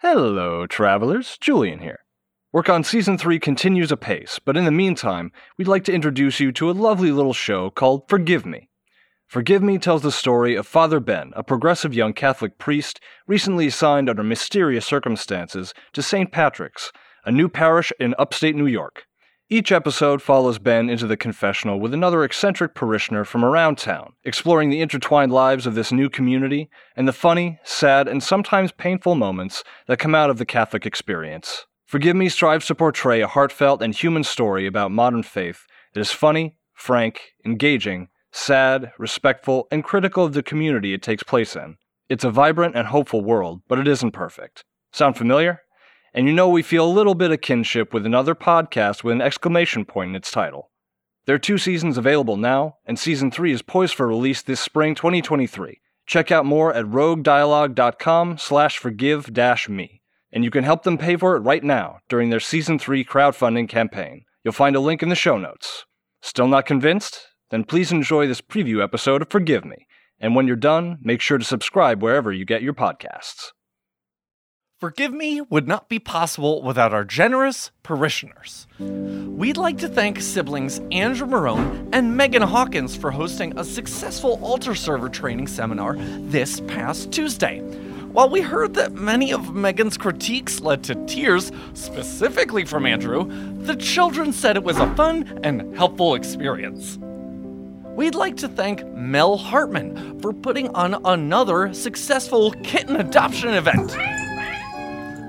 Hello, travelers. Julian here. Work on season 3 continues apace, but in the meantime, we'd like to introduce you to a lovely little show called Forgive Me. Forgive Me tells the story of Father Ben, a progressive young Catholic priest recently assigned under mysterious circumstances to St. Patrick's, a new parish in upstate New York. Each episode follows Ben into the confessional with another eccentric parishioner from around town, exploring the intertwined lives of this new community and the funny, sad, and sometimes painful moments that come out of the Catholic experience. Forgive Me strives to portray a heartfelt and human story about modern faith that is funny, frank, engaging, sad, respectful, and critical of the community it takes place in. It's a vibrant and hopeful world, but it isn't perfect. Sound familiar? And you know we feel a little bit of kinship with another podcast with an exclamation point in its title. There are two seasons available now, and season three is poised for release this spring 2023. Check out more at roguedialogue.com slash forgive dash me, and you can help them pay for it right now during their season three crowdfunding campaign. You'll find a link in the show notes. Still not convinced? Then please enjoy this preview episode of Forgive Me. And when you're done, make sure to subscribe wherever you get your podcasts. Forgive Me would not be possible without our generous parishioners. We'd like to thank siblings Andrew Marone and Megan Hawkins for hosting a successful altar server training seminar this past Tuesday. While we heard that many of Megan's critiques led to tears, specifically from Andrew, the children said it was a fun and helpful experience. We'd like to thank Mel Hartman for putting on another successful kitten adoption event.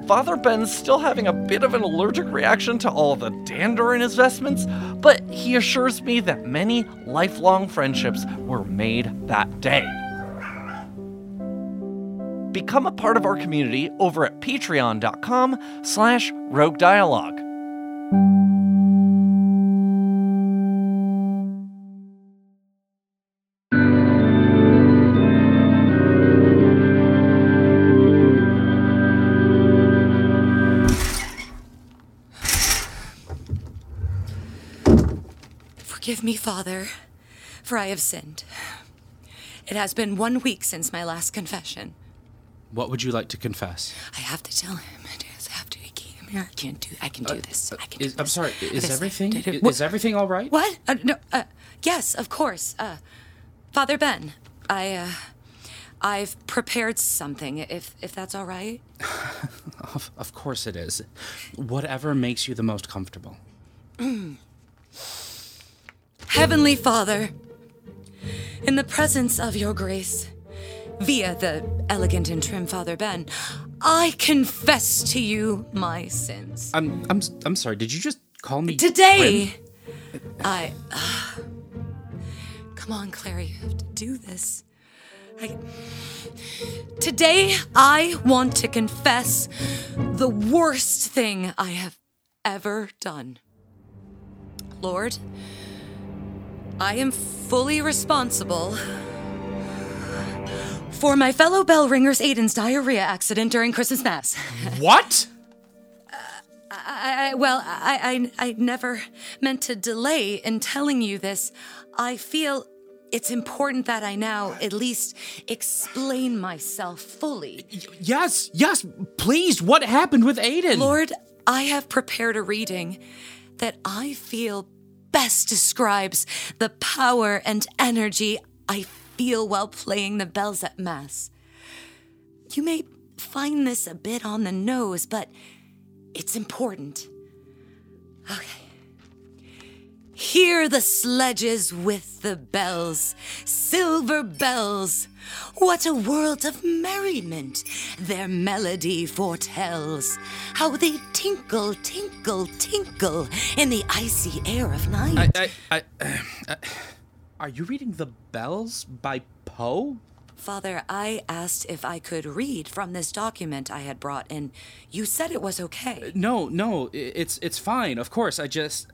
Father Ben's still having a bit of an allergic reaction to all the dander in his vestments, but he assures me that many lifelong friendships were made that day. Become a part of our community over at patreon.com slash rogue dialogue. Father, for I have sinned. It has been one week since my last confession. What would you like to confess? I have to tell him. I just have to. I can't, I can't do. I can do this. I can Uh, Is, do I'm this. sorry. Is This- everything is, is everything all right? What? Uh, no. Uh, yes, of course. Uh, Father Ben, I. Uh, I've prepared something. If if that's all right. Of, of course it is. Whatever makes you the most comfortable. Heavenly Father, in the presence of your grace, via the elegant and trim Father Ben, I confess to you my sins. I'm I'm I'm sorry. Did you just call me Today, I. uh, come on, Clara, you have to do this. I, today, I want to confess the worst thing I have ever done. Lord, I am fully responsible for my fellow bell ringer's Aiden's diarrhea accident during Christmas Mass. What? Uh, I, I well, I, I I never meant to delay in telling you this. I feel it's important that I now at least explain myself fully. Yes, yes. Please. What happened with Aiden? Lord, I have prepared a reading that I feel best describes the power and energy I feel while playing the bells at Mass. You may find this a bit on the nose, but it's important. Okay. Hear the sledges with the bells, silver bells. What a world of merriment their melody foretells. How they tinkle, tinkle, tinkle in the icy air of night. I, I, I, uh, are you reading The Bells by Poe? Father, I asked if I could read from this document I had brought, and you said it was okay. No, no. It's it's fine. Of course. I just.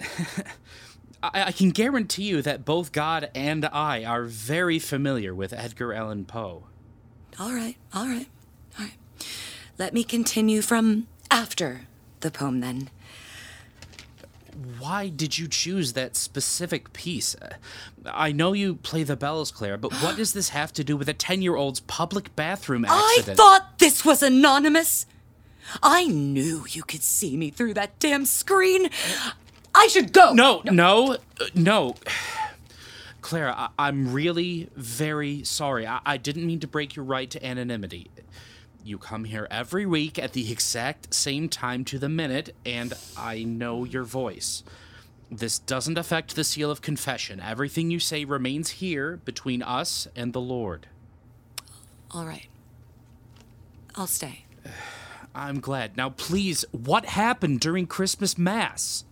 I, I can guarantee you that both God and I are very familiar with Edgar Allan Poe. All right, all right, all right. Let me continue from after the poem then. why did you choose that specific piece? Uh, I know you play the bells, Clara, but what does this have to do with a 10 year old's public bathroom accident? I thought this was anonymous. I knew you could see me through that damn screen. I should go. No, no, uh, no. Clara, I- I'm really very sorry. I-, I didn't mean to break your right to anonymity. You come here every week at the exact same time to the minute, and I know your voice. This doesn't affect the seal of confession. Everything you say remains here between us and the Lord. All right. I'll stay. I'm glad. Now, please, what happened during Christmas Mass?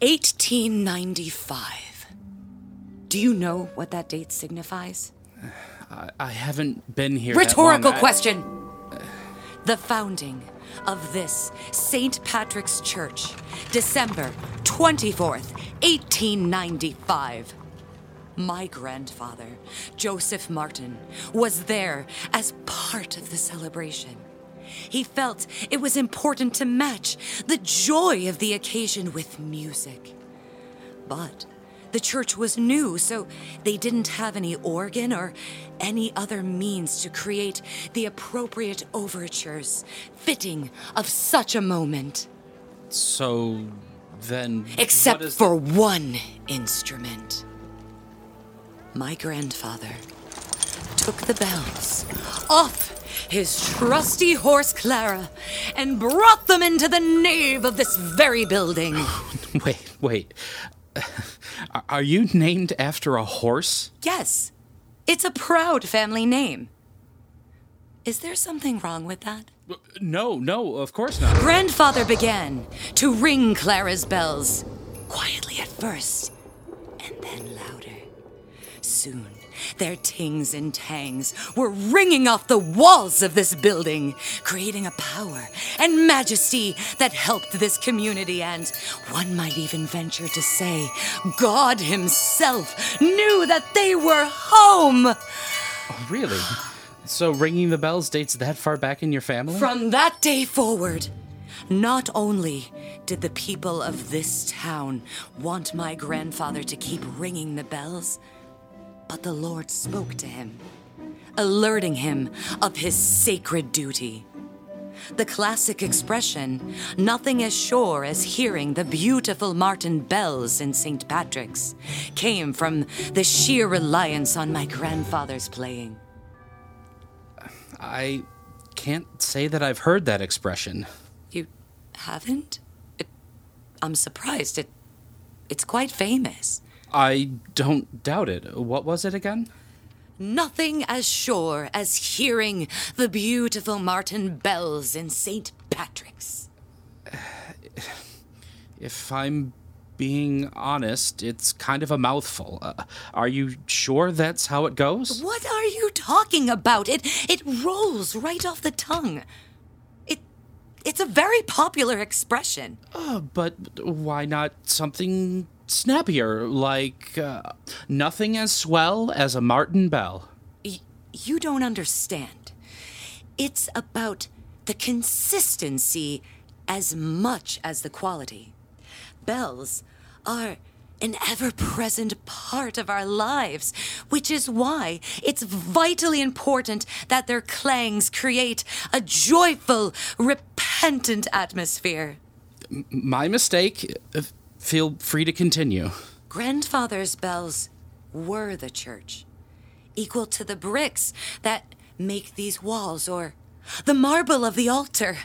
1895. Do you know what that date signifies? I, I haven't been here. Rhetorical. I- question. The founding of this St. Patrick's Church, December 24th, 1895. My grandfather, Joseph Martin, was there as part of the celebration. He felt it was important to match the joy of the occasion with music. But the church was new, so they didn't have any organ or any other means to create the appropriate overtures fitting of such a moment. So then. Except is for one instrument. My grandfather took the bells off his trusty horse Clara and brought them into the nave of this very building. Wait, wait. Are- Are you named after a horse? Yes, it's a proud family name. Is there something wrong with that? Uh, no, no, of course not. Grandfather began to ring Clara's bells, quietly at first, and then louder. Soon, their tings and tangs were ringing off the walls of this building, creating a power and majesty that helped this community, and one might even venture to say, God Himself knew that they were home. Oh, really? So ringing the bells dates that far back in your family? From that day forward, not only did the people of this town want my grandfather to keep ringing the bells, but the Lord spoke to him, alerting him of his sacred duty. The classic expression, nothing as sure as hearing the beautiful Martin bells in St. Patrick's, came from the sheer reliance on my grandfather's playing. I can't say that I've heard that expression. You haven't? It, I'm surprised. It, it's quite famous. I don't doubt it. What was it again? Nothing as sure as hearing the beautiful Martin bells in St. Patrick's. If I'm being honest, it's kind of a mouthful. Uh, are you sure that's how it goes? What are you talking about? It it rolls right off the tongue. It it's a very popular expression. Uh, but why not something snappier, like uh, nothing as swell as a Martin Bell? Y- you don't understand. It's about the consistency as much as the quality. Bells are an ever present part of our lives, which is why it's vitally important that their clangs create a joyful, repentant atmosphere. My mistake. Uh, Feel free to continue. Grandfather's bells were the church, equal to the bricks that make these walls or the marble of the altar.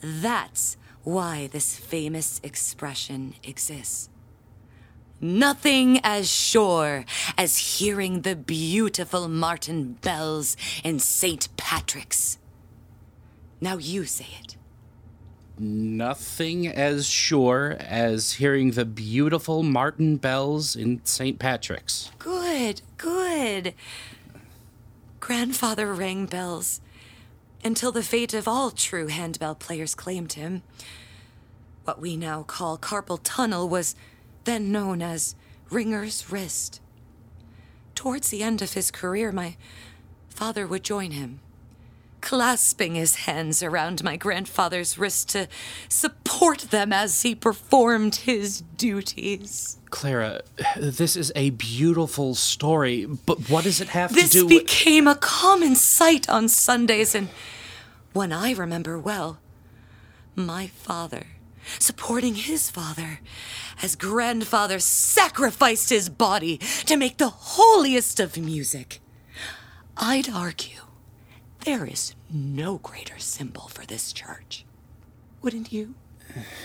That's why this famous expression exists. Nothing as sure as hearing the beautiful Martin bells in St. Patrick's. Now you say it. Nothing as sure as hearing the beautiful Martin bells in St. Patrick's. Good, good. Grandfather rang bells until the fate of all true handbell players claimed him. What we now call carpal tunnel was then known as Ringer's Wrist. Towards the end of his career, my father would join him, clasping his hands around my grandfather's wrist to support them as he performed his duties. Clara, this is a beautiful story, but what does it have This to do with. This became a common sight on Sundays, and one I remember well. My father supporting his father as grandfather sacrificed his body to make the holiest of music. I'd argue there is no greater symbol for this church. Wouldn't you?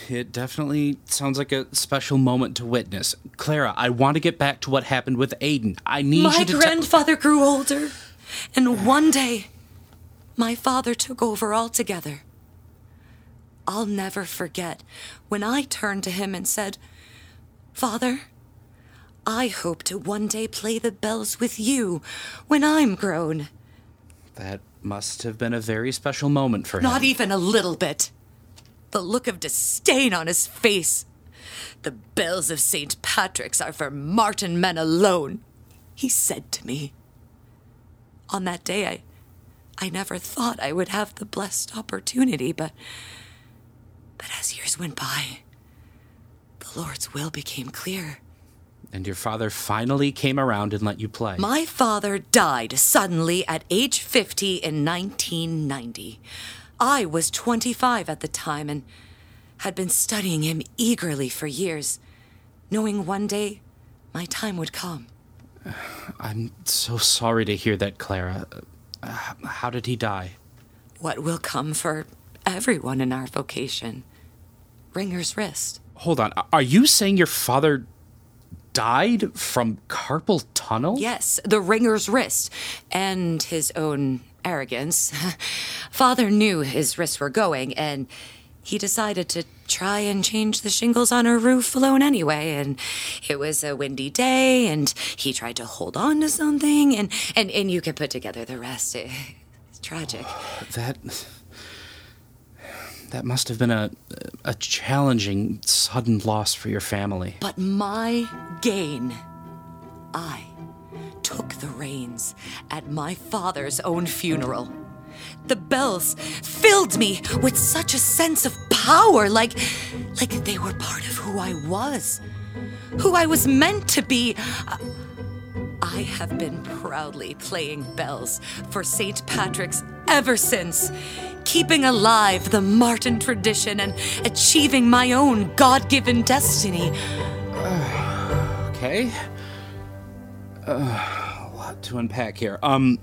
It definitely sounds like a special moment to witness. Clara, I want to get back to what happened with Aiden. I need My you to. grandfather grew older, and one day, my father took over altogether. I'll never forget when I turned to him and said, Father, I hope to one day play the bells with you when I'm grown. That must have been a very special moment for him. Not even a little bit. The look of disdain on his face. The bells of St. Patrick's are for Martin men alone, he said to me. On that day, I, I never thought I would have the blessed opportunity, but, but as years went by, the Lord's will became clear. And your father finally came around and let you play. My father died suddenly at age 50 in 1990. I was 25 at the time and had been studying him eagerly for years, knowing one day my time would come. I'm so sorry to hear that, Clara. Uh, how did he die? What will come for everyone in our vocation? Ringer's wrist. Hold on. Are you saying your father died from carpal tunnel? Yes, the ringer's wrist and his own arrogance. Father knew his wrists were going, and he decided to try and change the shingles on our roof alone anyway. And it was a windy day, and he tried to hold on to something, and, and, and you can put together the rest. It's tragic. Uh, that. That must have been a a challenging, sudden loss for your family. But my gain, I took the reins at my father's own funeral. The bells filled me with such a sense of power, like, like they were part of who I was, who I was meant to be. I have been proudly playing bells for St. Patrick's ever since, keeping alive the Martin tradition and achieving my own God given destiny. Okay. Uh, a lot to unpack here. Um,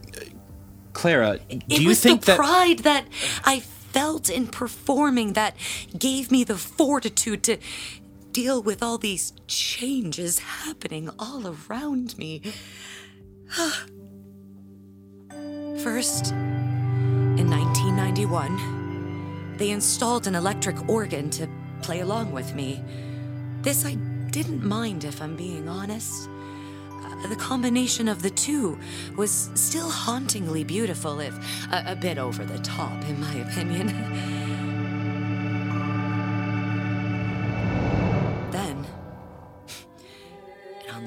Clara, do it you was think the pride that I felt in performing that gave me the fortitude to deal with all these changes happening all around me. First, in 1991, they installed an electric organ to play along with me. This I didn't mind, if I'm being honest. Uh, The combination of the two was still hauntingly beautiful, if a, a bit over the top, in my opinion.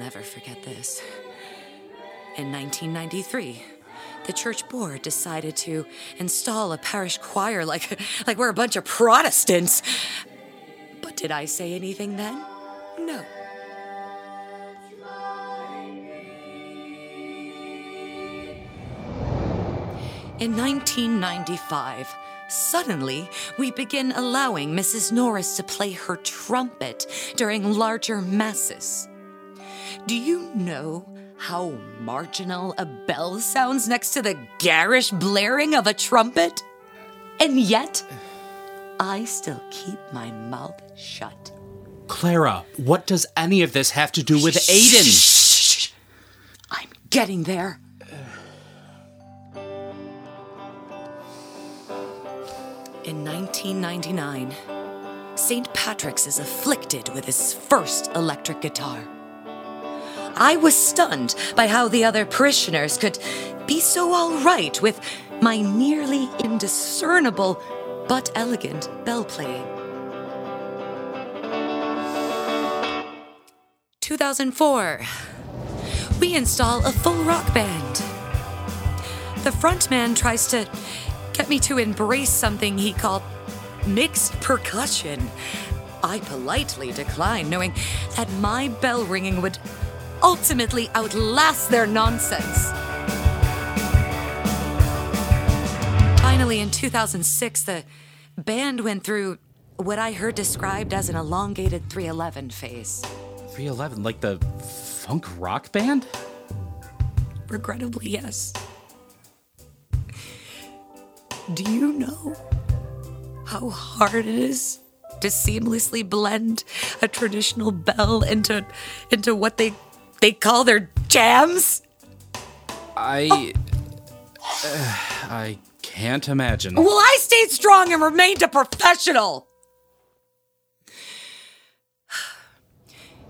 never forget this, in 1993, the church board decided to install a parish choir like, like we're a bunch of Protestants. But did I say anything then? No. In 1995, suddenly we begin allowing Mrs. Norris to play her trumpet during larger masses. Do you know how marginal a bell sounds next to the garish blaring of a trumpet? And yet, I still keep my mouth shut. Clara, what does any of this have to do with Aiden? Shh! I'm getting there. In 1999, St. Patrick's is afflicted with his first electric guitar. I was stunned by how the other parishioners could be so all right with my nearly indiscernible but elegant bell playing. 2004, we install a full rock band. The frontman tries to get me to embrace something he called mixed percussion. I politely decline, knowing that my bell ringing would ultimately outlast their nonsense. Finally, in 2006, the band went through what I heard described as an elongated 311 phase. 311, like the funk rock band? Regrettably, yes. Do you know how hard it is to seamlessly blend a traditional bell into into what they they call their jams? I. uh, I can't imagine. Well, I stayed strong and remained a professional.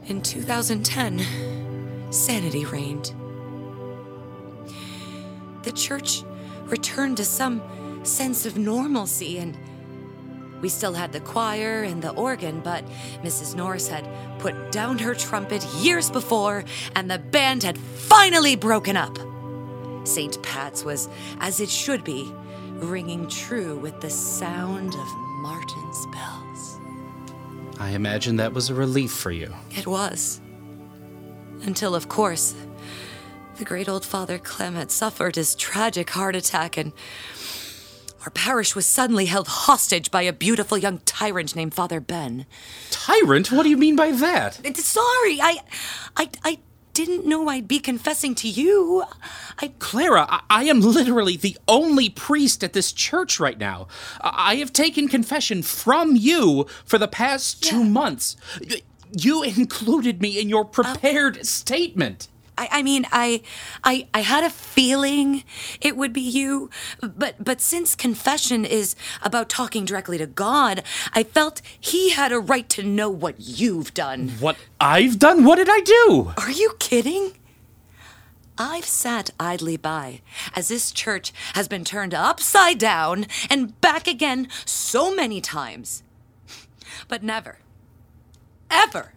In 2010, sanity reigned. The church returned to some sense of normalcy, and we still had the choir and the organ, but Mrs. Norris had put down her trumpet years before, and the band had finally broken up. St. Pat's was as it should be, ringing true with the sound of Martin's bells. I imagine that was a relief for you. It was. Until, of course, the great old Father Clem had suffered his tragic heart attack, and our parish was suddenly held hostage by a beautiful young tyrant named Father Ben. Tyrant? What do you mean by that? Uh, Sorry, I, I, I didn't know I'd be confessing to you. I, Clara, I, I am literally the only priest at this church right now. I, I have taken confession from you for the past two months. You included me in your prepared statement. I, I mean, I, I, I had a feeling it would be you, but, but since confession is about talking directly to God, I felt He had a right to know what you've done. What I've done? What did I do? Are you kidding? I've sat idly by as this church has been turned upside down and back again so many times. But never, ever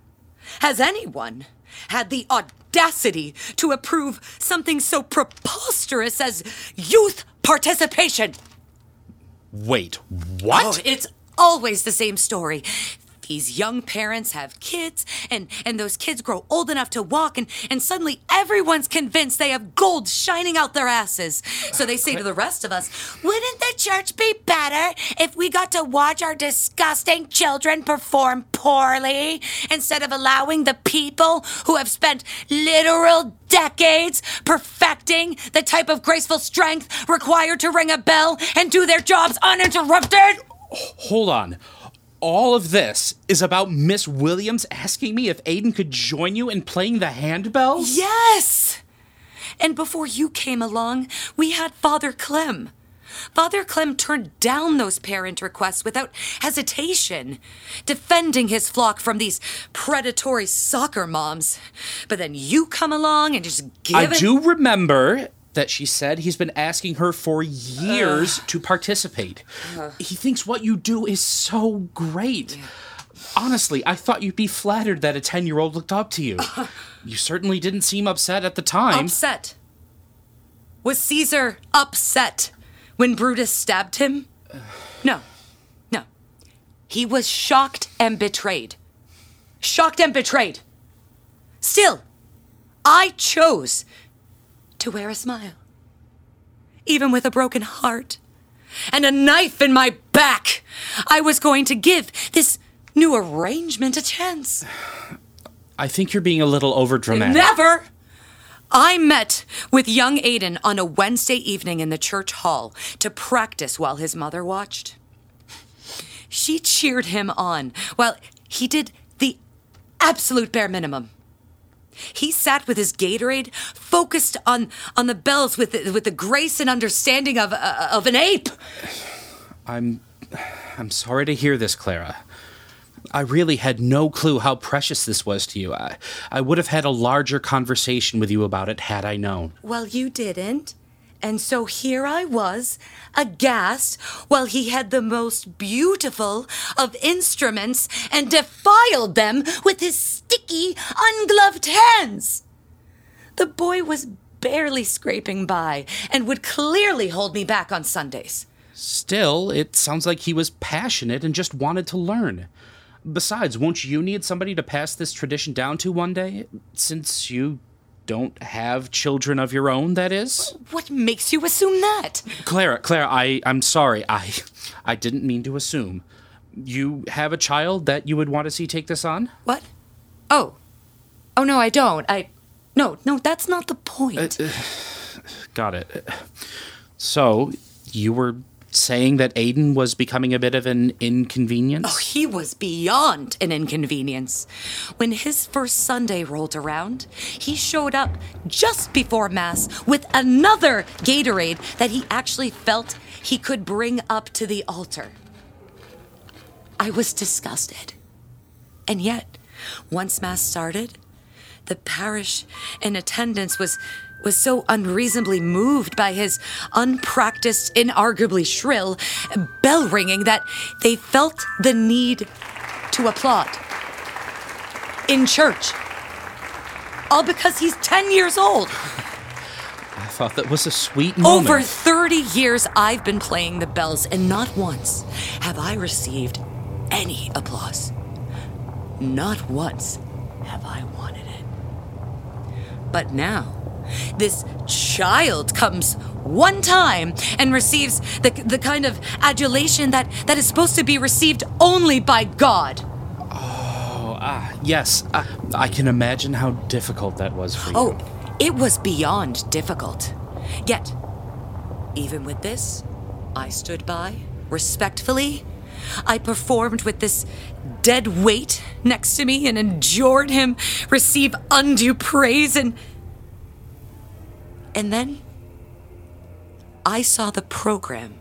has anyone had the audacity to approve something so preposterous as youth participation. Wait, what? Oh, it's always the same story. These young parents have kids, and, and those kids grow old enough to walk, and, and suddenly everyone's convinced they have gold shining out their asses. So they say to the rest of us, Wouldn't the church be better if we got to watch our disgusting children perform poorly instead of allowing the people who have spent literal decades perfecting the type of graceful strength required to ring a bell and do their jobs uninterrupted? Hold on. All of this is about Miss Williams asking me if Aiden could join you in playing the handbells? Yes! And before you came along, we had Father Clem. Father Clem turned down those parent requests without hesitation, defending his flock from these predatory soccer moms. But then you come along and just give I it- do remember that she said he's been asking her for years to participate. He thinks what you do is so great. Honestly, I thought you'd be flattered that a 10 year old looked up to you. you certainly didn't seem upset at the time. upset. Was Caesar upset when Brutus stabbed him? No, no. He was shocked and betrayed. Shocked and betrayed. Still, I chose to wear a smile. Even with a broken heart and a knife in my back, I was going to give this new arrangement a chance. I think you're being a little overdramatic. Never! I met with young Aiden on a Wednesday evening in the church hall to practice while his mother watched. She cheered him on while he did the absolute bare minimum. He sat with his Gatorade, focused on, on the bells with the, with the grace and understanding of, uh, of an ape. I'm I'm sorry to hear this, Clara. I really had no clue how precious this was to you. I, I would have had a larger conversation with you about it had I known. Well, you didn't. And so here I was, aghast, while he had the most beautiful of instruments and defiled them with his sticky, ungloved hands. The boy was barely scraping by and would clearly hold me back on Sundays. Still, it sounds like he was passionate and just wanted to learn. Besides, won't you need somebody to pass this tradition down to one day? Since you don't have children of your own, that is? What makes you assume that? Clara, Clara, I, I'm sorry. I, I didn't mean to assume. You have a child that you would want to see take this on? What? Oh. Oh, no, I don't. I. No, no, that's not the point. Uh, uh, got it. So, you were saying that Aiden was becoming a bit of an inconvenience? Oh, he was beyond an inconvenience. When his first Sunday rolled around, he showed up just before Mass with another Gatorade that he actually felt he could bring up to the altar. I was disgusted. And yet, once Mass started, the parish in attendance was was so unreasonably moved by his unpracticed, inarguably shrill bell ringing that they felt the need to applaud. In church. All because he's 10 years old. I thought that was a sweet moment. Over 30 years I've been playing the bells, and not once have I received any applause. Not once have I wanted it. But now, this child comes one time and receives the, the kind of adulation that, that is supposed to be received only by God. Oh, ah, yes. I, I can imagine how difficult that was for you. Oh, it was beyond difficult. Yet, even with this, I stood by, respectfully. I performed with this dead weight next to me and endured him receive undue praise and and then I saw the program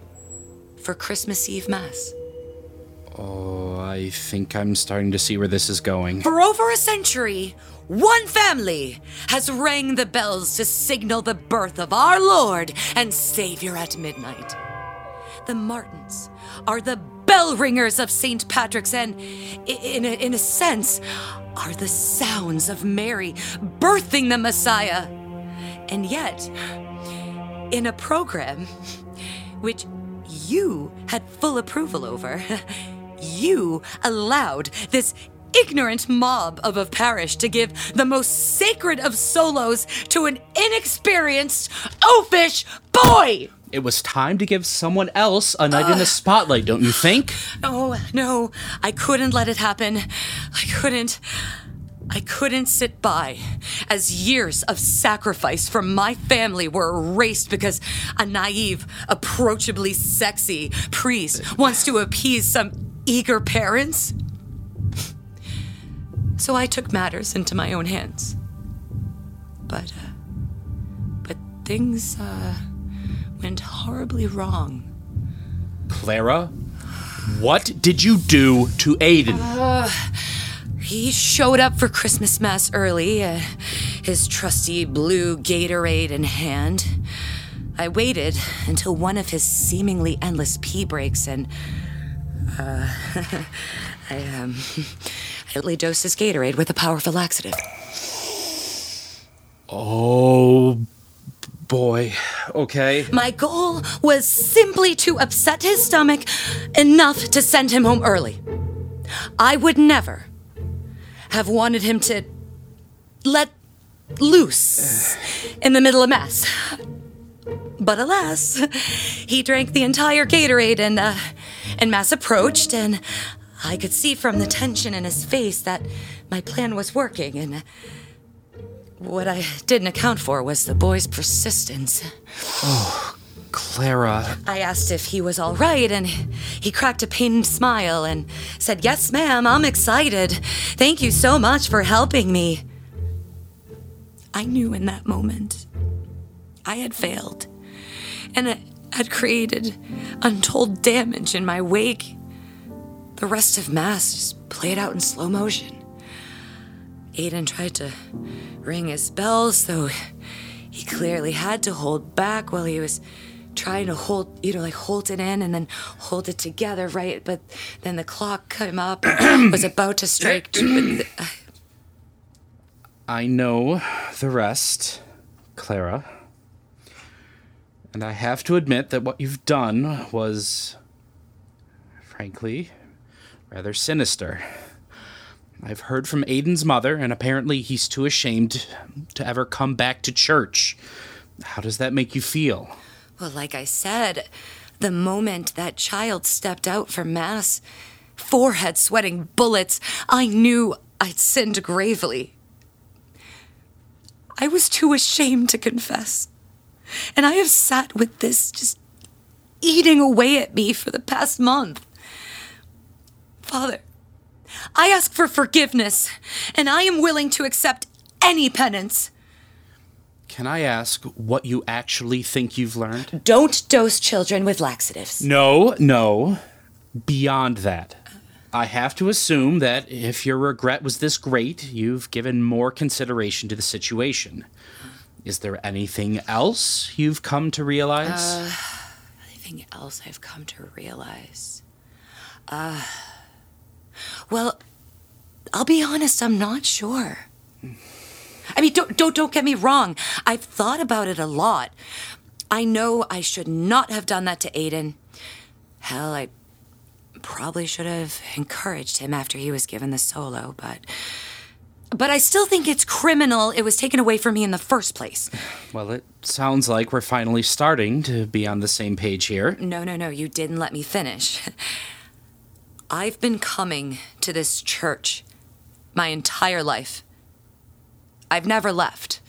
for Christmas Eve Mass. Oh, I think I'm starting to see where this is going. For over a century, one family has rang the bells to signal the birth of our Lord and Savior at midnight. The Martins are the bell ringers of St. Patrick's and, in a, in a sense, are the sounds of Mary birthing the Messiah. And yet, in a program which you had full approval over, you allowed this ignorant mob of a parish to give the most sacred of solos to an inexperienced, oafish boy! It was time to give someone else a night in the spotlight, don't you think? Oh, no, I couldn't let it happen. I couldn't. I couldn't sit by as years of sacrifice from my family were erased because a naive, approachably sexy priest wants to appease some eager parents. So I took matters into my own hands. But, uh, but things, uh, went horribly wrong. Clara, what did you do to Aiden? He showed up for Christmas Mass early, uh, his trusty blue Gatorade in hand. I waited until one of his seemingly endless pee breaks and. Uh, I, um. I lightly dosed his Gatorade with a powerful laxative. Oh, boy. Okay. My goal was simply to upset his stomach enough to send him home early. I would never have wanted him to let loose in the middle of Mass. But alas, he drank the entire Gatorade and, uh, and Mass approached, and I could see from the tension in his face that my plan was working, and what I didn't account for was the boy's persistence. Clara. I asked if he was all right, and he cracked a pained smile and said, Yes, ma'am, I'm excited. Thank you so much for helping me. I knew in that moment I had failed, and had created untold damage in my wake. The rest of Mass just played out in slow motion. Aiden tried to ring his bells, though he clearly had to hold back while he was trying to hold, you know, like hold it in and then hold it together, right? But then the clock came up, was about to strike. two- I know the rest, Clara. And I have to admit that what you've done was, frankly, rather sinister. I've heard from Aiden's mother, and apparently he's too ashamed to ever come back to church. How does that make you feel? Well, like I said, the moment that child stepped out for Mass, forehead sweating bullets, I knew I'd sinned gravely. I was too ashamed to confess. And I have sat with this just eating away at me for the past month. Father, I ask for forgiveness, and I am willing to accept any penance. Can I ask what you actually think you've learned? Don't dose children with laxatives. No, no. Beyond that. I have to assume that if your regret was this great, you've given more consideration to the situation. Is there anything else you've come to realize? Anything else I've come to realize? Uh, well, I'll be honest, I'm not sure. I mean, don't, don't, don't get me wrong. I've thought about it a lot. I know I should not have done that to Aiden. Hell, I probably should have encouraged him after he was given the solo, but. But I still think it's criminal it was taken away from me in the first place. well, it sounds like we're finally starting to be on the same page here. No, no, no, you didn't let me finish. I've been coming to this church my entire life. I've never left.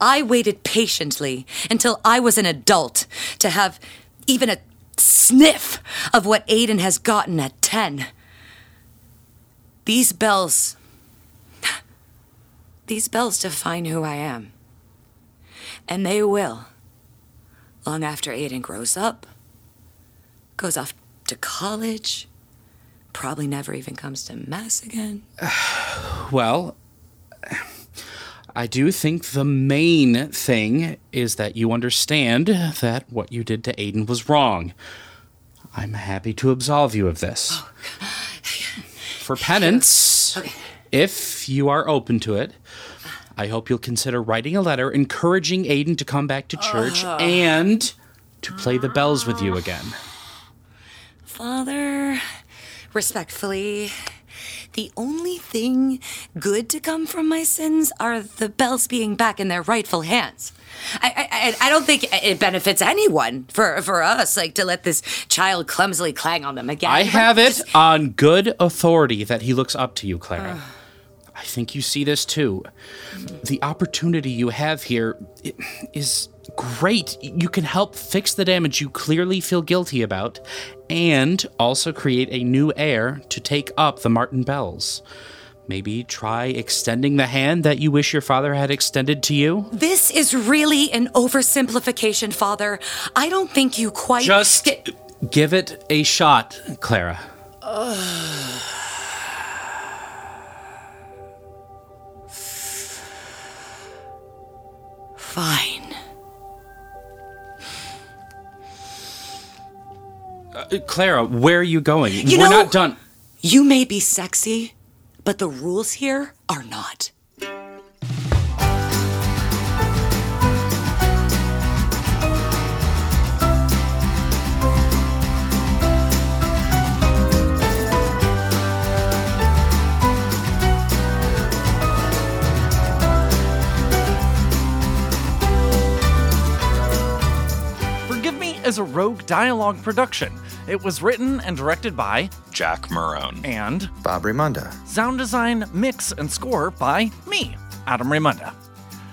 I waited patiently until I was an adult to have even a sniff of what Aiden has gotten at 10. These bells. These bells define who I am. And they will. Long after Aiden grows up, goes off to college, probably never even comes to Mass again. Well, I do think the main thing is that you understand that what you did to Aiden was wrong. I'm happy to absolve you of this. Oh, For penance, if you are open to it, I hope you'll consider writing a letter encouraging Aiden to come back to church and to play the bells with you again. Father, respectfully, the only thing good to come from my sins are the bells being back in their rightful hands. I, I, I- don't think it benefits anyone for, for us, like to let this child clumsily clang on them again. I have it just- on good authority that he looks up to you, Clara. I think you see this too. The opportunity you have here is great. You can help fix the damage you clearly feel guilty about and also create a new heir to take up the Martin Bells. Maybe try extending the hand that you wish your father had extended to you. This is really an oversimplification, Father. I don't think you quite Just get- give it a shot, Clara. fine. Clara, where are you going? You We're know- not done. You may be sexy, but the rules here are not. Is a Rogue Dialogue production. It was written and directed by Jack Marone. and Bob Raymunda. sound design, mix, and score by me, Adam Raymunda.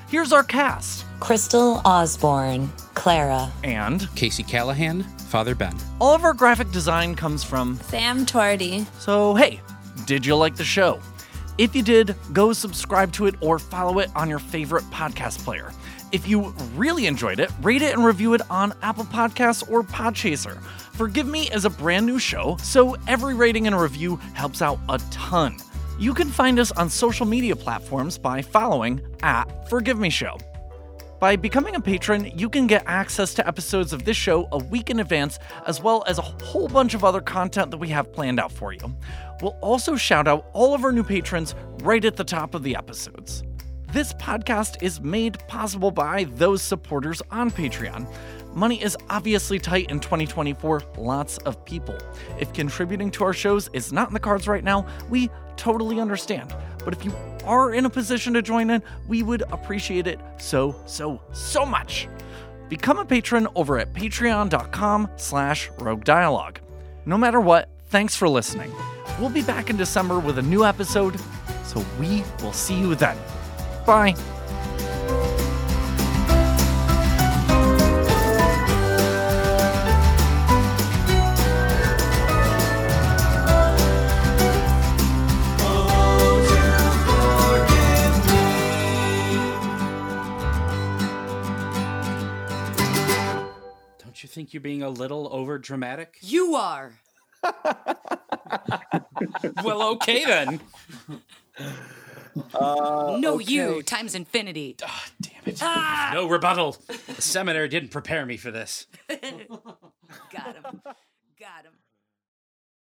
Here's our cast Crystal Osborne, Clara. and Casey Callahan, Father Ben. all of our graphic design comes from Sam Twardy. So, hey, did you like the show? If you did, go subscribe to it or follow it on your favorite podcast player. If you really enjoyed it, rate it and review it on Apple Podcasts or Podchaser. Forgive Me is a brand new show, so every rating and review helps out a ton. You can find us on social media platforms by following at Forgive Me Show. By becoming a patron, you can get access to episodes of this show a week in advance, as well as a whole bunch of other content that we have planned out for you. We'll also shout out all of our new patrons right at the top of the episodes. This podcast is made possible by those supporters on Patreon. Money is obviously tight in 2024, lots of people. If contributing to our shows is not in the cards right now, we totally understand. But if you are in a position to join in, we would appreciate it so, so, so much. Become a patron over at patreon.com slash rogue dialogue. No matter what, thanks for listening. We'll be back in December with a new episode, so we will see you then. Bye. Don't you think you're being a little over dramatic? You are. well, okay then. Uh, no, you times infinity. Oh, Damn it. Ah! No rebuttal. The seminary didn't prepare me for this. Got him. Got him.